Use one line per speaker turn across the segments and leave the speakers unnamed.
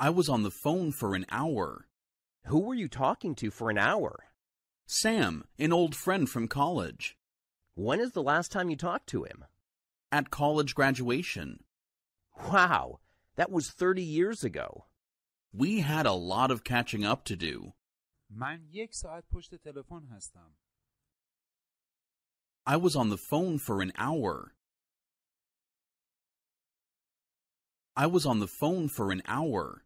I was on the phone for an hour.
Who were you talking to for an hour?
Sam, an old friend from college.
When is the last time you talked to him?
At college graduation.
Wow, that was 30 years ago.
We had a lot of catching up to do.
من یک ساعت پشت تلفن هستم.
I was on the phone for an hour. I was on the phone for an hour.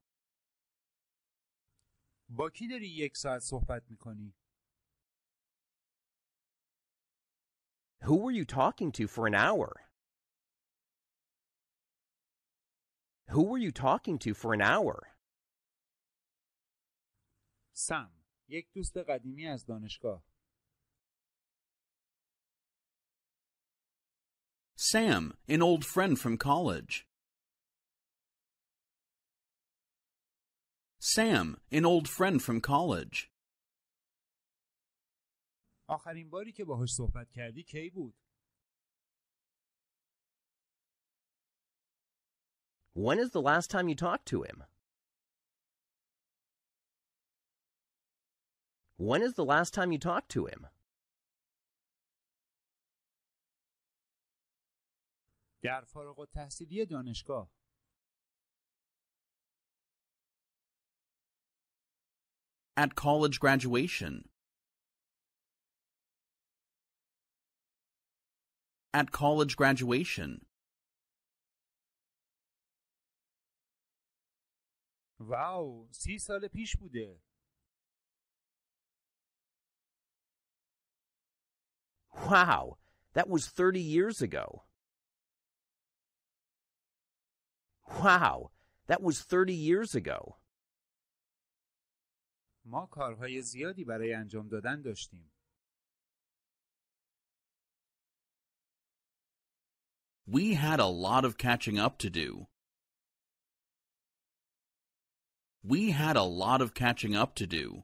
با کی داری یک ساعت صحبت میکنی؟
Who were you talking to for an hour? Who were you talking to for an hour?
سم یک دوست قدیمی از دانشگاه.
Sam, an old friend from college. Sam, an old friend from college.
آخرین باری که باهاش صحبت کردی کی بود؟
When is the last time you talked to him? When is the last time you talked to him?
در فارغ التحصیلی دانشگاه.
At college graduation. At college graduation.
واو سی سال پیش بوده.
Wow, that was 30 years ago. Wow, that was 30 years ago.
ما کارهای زیادی برای انجام دادن داشتیم.
We had a lot of catching up to do. We had a lot of catching up to do.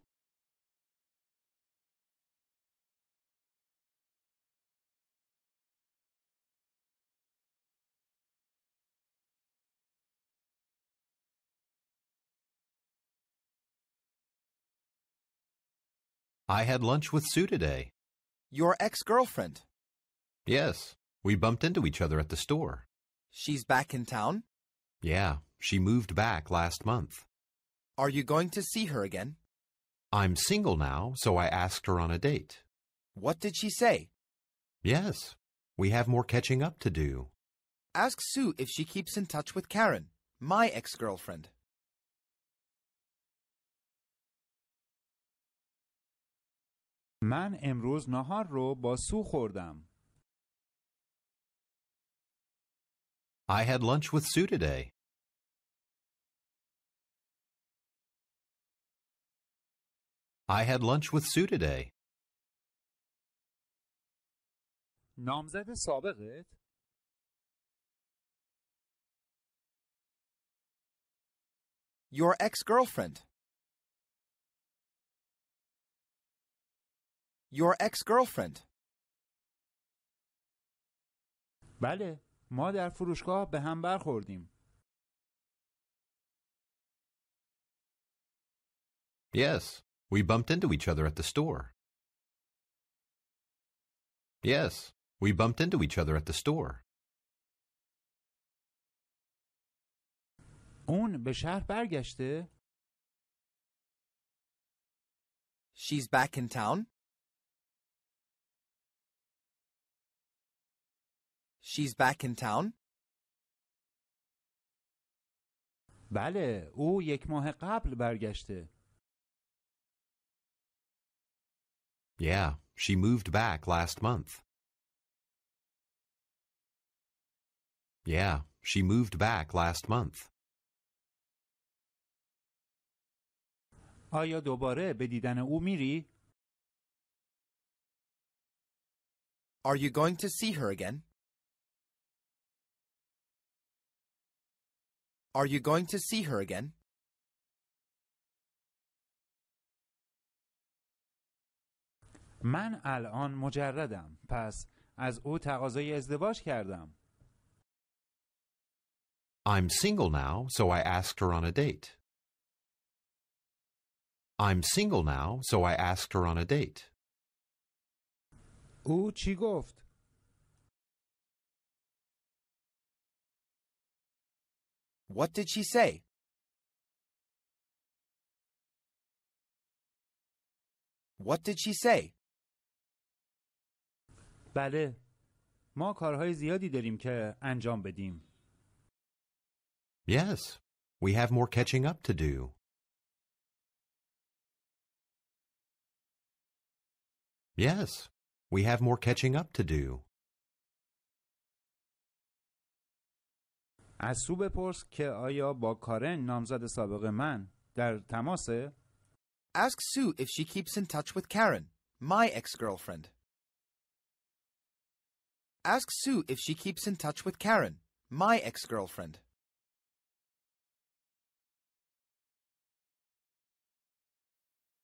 I had lunch with Sue today.
Your ex girlfriend.
Yes, we bumped into each other at the store.
She's back in town?
Yeah, she moved back last month.
Are you going to see her again?
I'm single now, so I asked her on a date.
What did she say?
Yes, we have more catching up to do.
Ask Sue if she keeps in touch with Karen, my ex
من امروز نهار رو با سو خوردم.
I had lunch with Sue today. I had lunch with Sue today.
نامزد سابقت؟
Your ex-girlfriend. Your ex-girlfriend.
بله ما در فروشگاه به هم برخوردیم
Yes, we bumped into each other at the store. Yes, we bumped into each other at the store.
اون به شهر برگشته؟
She's back in town. She's back in town.
بله او یک ماه قبل برگشته
Yeah, she moved back last month. Yeah, she moved back last month.
آیا دوباره به دیدن او میری؟
Are you going to see her again? Are you going to see her again?
من الان مجردم پس از او تقاضای ازدواج کردم
I'm single now, so I asked her on a date. I'm single now, so I asked her on a date.
او چی گفت؟
What did she say? What did she say?
بله ما کارهای زیادی داریم که انجام بدیم
Yes, we have more catching up to do. Yes, we have more catching up to do.
از سو بپرس که آیا با کارن نامزد سابق من در تماسه؟
Ask Sue if she keeps in touch with Karen, my ex-girlfriend. Ask Sue if she keeps in touch with Karen, my ex-girlfriend.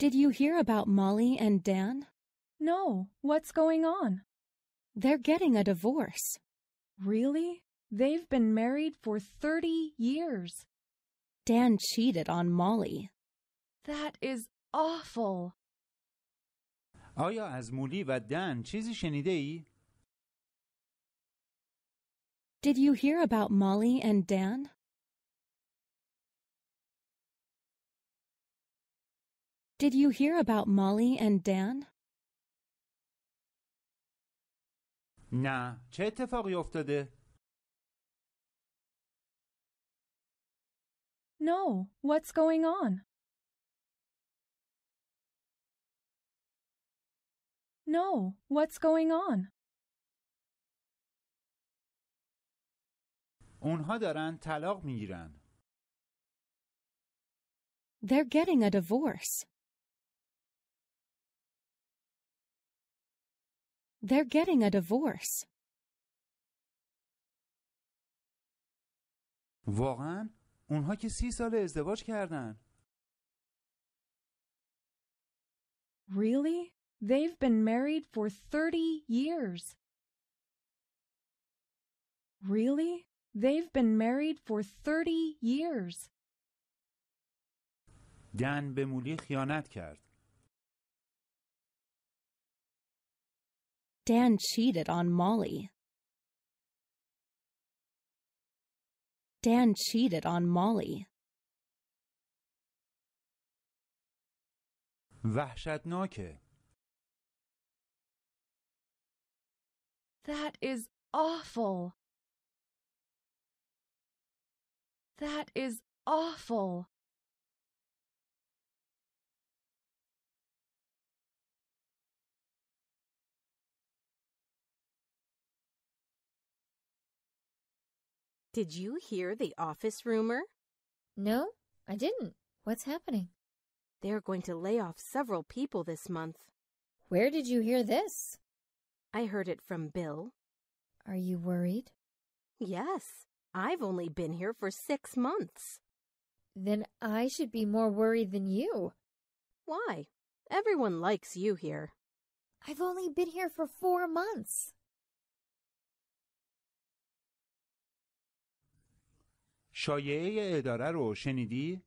Did you hear about Molly and Dan?
No, what's going on?
They're getting a divorce.
Really? They've been married for 30 years.
Dan cheated on Molly.
That is awful.
آیا از مولی و دن چیزی شنیده ای؟
Did you hear about Molly and Dan? Did you hear about Molly and Dan?
نه چه اتفاقی افتاده؟
No, what's going on? No, what's going on?
اونها دارن طلاق میگیرن
They're getting a divorce. They're getting a divorce.
واقعا اونها که سی سال ازدواج کردن
Really? They've been married for 30 years. Really? They've been married for 30 years.
دن به مولی خیانت کرد
Dan cheated on Molly. Dan cheated on Molly.
وحشتناکه
That is awful. That is awful.
Did you hear the office rumor?
No, I didn't. What's happening?
They're going to lay off several people this month.
Where did you hear this?
I heard it from Bill.
Are you worried?
Yes, I've only been here for six months.
Then I should be more worried than you.
Why? Everyone likes you here.
I've only been here for four months.
شایعه اداره رو شنیدی؟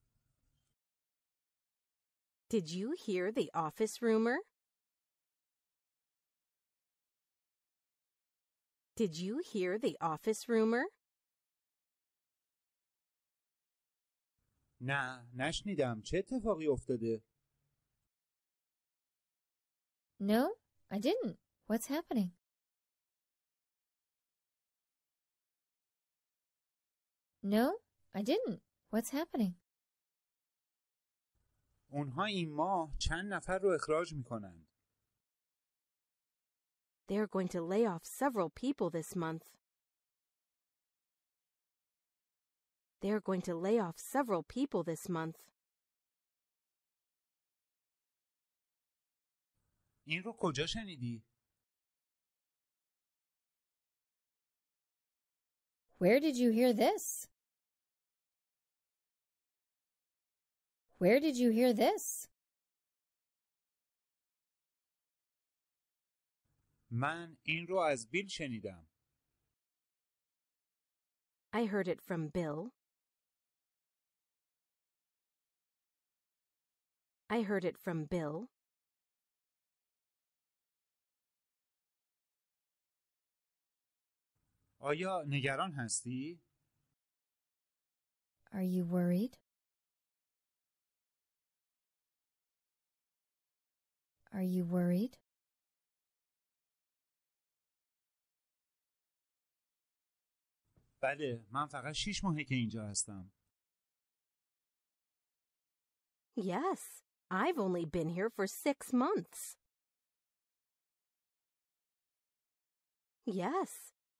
Did you hear the office rumor? Did you hear the office rumor?
نه نشنیدم چه اتفاقی افتاده؟
No, I didn't. What's happening? No, I didn't. What's happening?
اونها این ماه چند نفر رو اخراج میکنند
They're going to lay off several people this month. They're going to lay off several people this month.
این رو کجا شنیدی؟
Where did you hear this? Where did you hear this?
من این رو از بیل شنیدم
I heard it from Bill. I heard it from Bill.
آیا نگران هستی؟
Are you worried? Are you worried?
بله من فقط شیش ماهه که اینجا هستم
Yes, I've only been here for six months. Yes,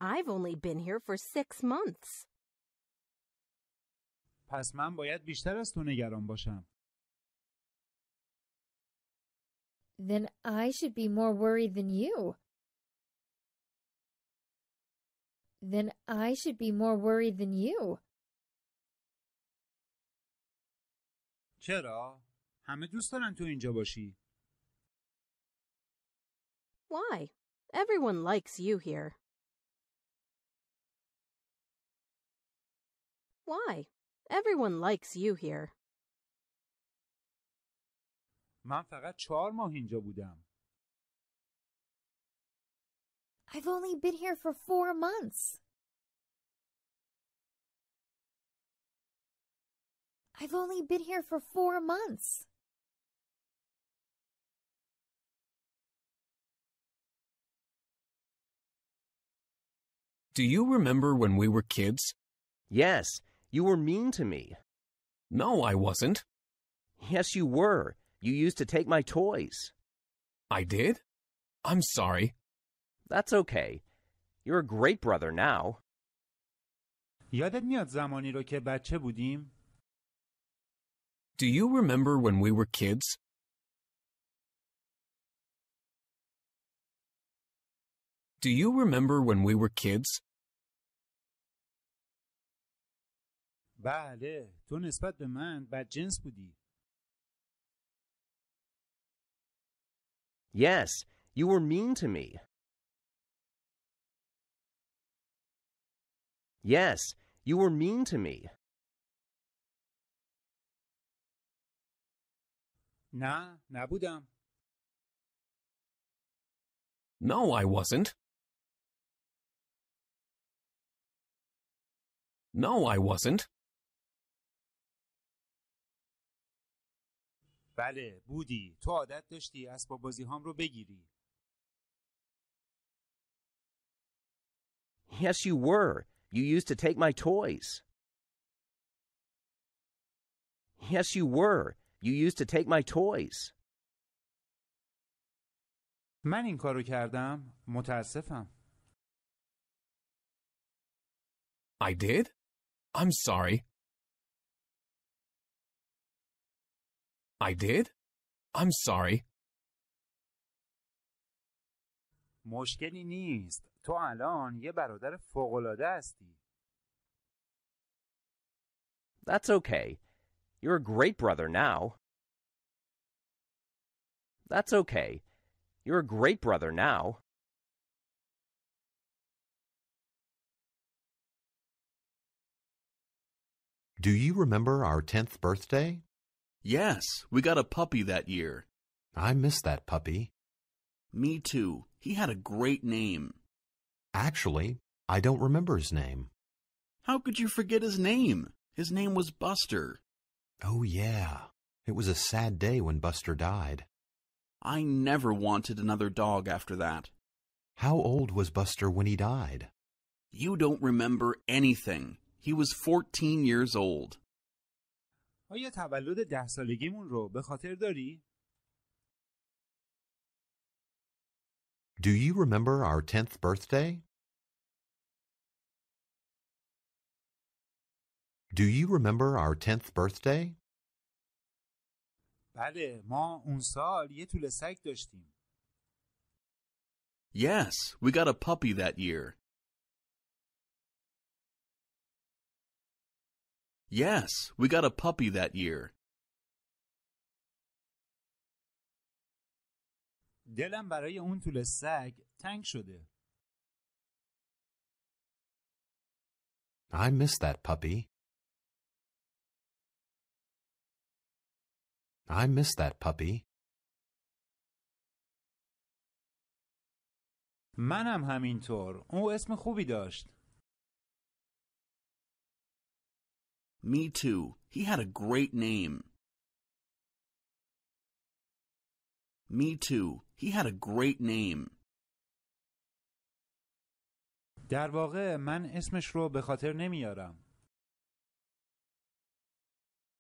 I've only been here for six months.
پس من باید بیشتر از تو نگران باشم
Then I should be more worried than you. Then I should be more worried than you.
چرا؟ همه دوست دارن تو اینجا باشی
Why? Everyone likes you here. Why? Everyone likes you here.
من فقط چهار ماه اینجا بودم
I've only been here for four months. I've only been here for four months.
Do you remember when we were kids?
Yes, you were mean to me.
No, I wasn't.
Yes, you were. You used to take my toys.
I did? I'm sorry.
That's okay. You're a great brother now.
یادت میاد زمانی رو که بچه بودیم؟
Do you remember when we were kids? Do you remember when we were kids?
بله تو نسبت به من بدجنس بودی
Yes, you were mean to me. Yes, you were mean to me.
نه نبودم
No, I wasn't. No, I wasn't.
بله بودی تو عادت داشتی اسباب بازی هام رو بگیری
Yes, you were. You used to take my toys. Yes, you were. You used to take my toys.
من این کارو کردم متاسفم
I did? I'm sorry. I did? I'm sorry.
مشکلی نیست تو الان یه برادر فوقالعاده هستی
That's okay. You're a great brother now. That's okay. You're a great brother now.
Do you remember our 10th birthday?
Yes, we got a puppy that year.
I miss that puppy.
Me too. He had a great name.
Actually, I don't remember his name.
How could you forget his name? His name was Buster.
Oh, yeah. It was a sad day when Buster died.
I never wanted another dog after that.
How old was Buster when he died?
You don't remember anything. He was 14 years old.
آیا تولد ده سالگیمون رو به خاطر داری؟
Do you remember our 10th birthday? Do you remember our 10th birthday?
بله ما اون سال یه طول سگ داشتیم
Yes, we got a puppy that year. Yes, we got a puppy that year.
دلم برای اون طول سگ تنگ شده
I miss that puppy. I miss that puppy.
منم همینطور او اسم خوبی داشت
Me too. He had a great name. Me too. He had a great name.
در واقع من اسمش رو به خاطر نمیارم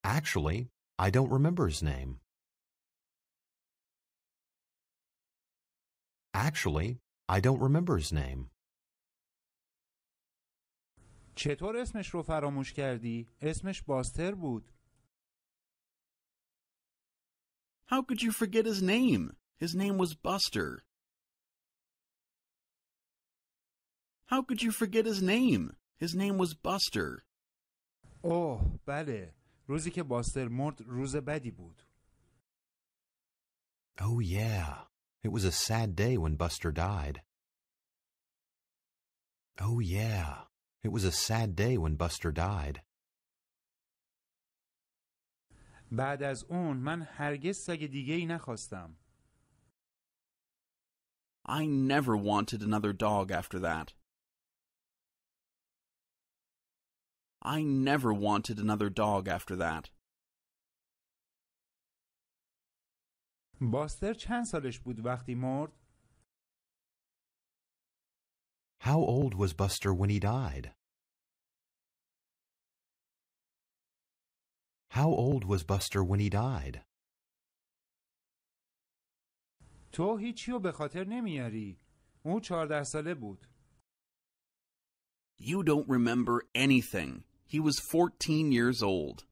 Actually, I don't remember his name. Actually, I don't remember his name.
چطور اسمش رو فراموش کردی؟ اسمش باستر بود
How could you forget his name? His name was Buster. How could you forget his name? His name was Buster.
اوه بله روزی که باستر مرد روز بدی بود
Oh, yeah. It was a sad day when Buster died. Oh, yeah. It was a sad day when Buster died.
بعد از اون من هرگز سگ دیگه ای نخواستم
I never wanted another dog after that. I never wanted another dog after that.
باستر چند سالش بود وقتی مرد؟
How old was Buster when he died? How old was Buster when he died?
تو هیچی رو به خاطر نمیاری او چهارده ساله بود
You don't remember anything. He was 14 years old.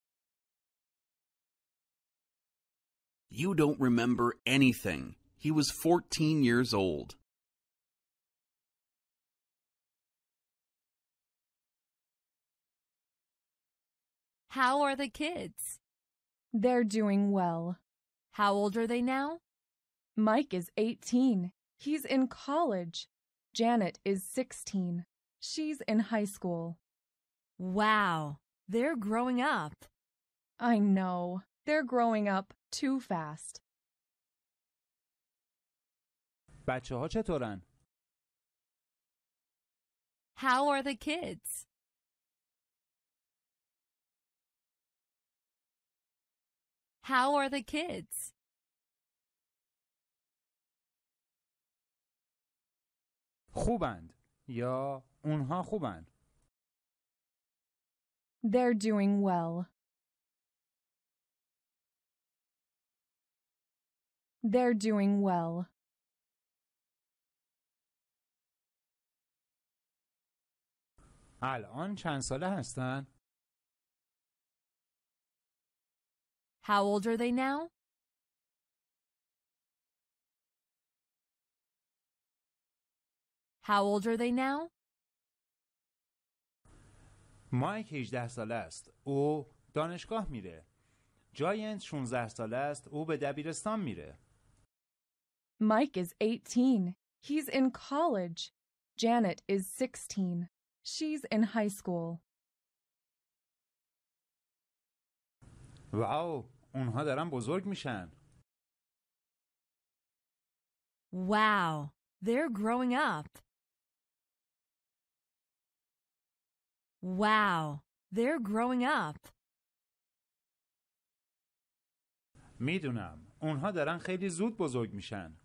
You don't remember anything. He was 14 years old.
How are the kids?
They're doing well.
How old are they now?
Mike is 18. He's in college. Janet is 16. She's in high school.
Wow, they're growing up.
I know. They're growing up too fast.
بچه ها چطورن؟
How are the kids? How are the kids?
خوبند یا اونها خوبند.
They're doing well. They're doing well.
الان چند ساله هستن؟
How old are they now? How old are they now?
مایک 18 ساله است. او دانشگاه میره. جاینت 16 ساله است. او به دبیرستان میره.
Mike is 18. He's in college. Janet is 16. She's in high school.
واو اونها دارن بزرگ میشن.
Wow, they're growing up. Wow, they're growing up.
می‌دونم. اونها دارن خیلی زود بزرگ میشن.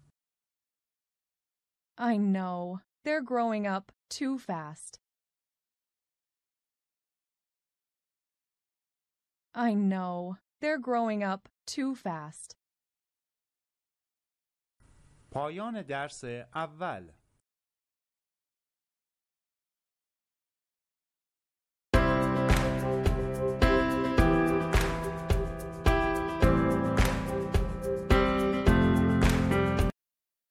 I know. They're growing up too fast. I know. They're growing up too fast.
پایان درس اول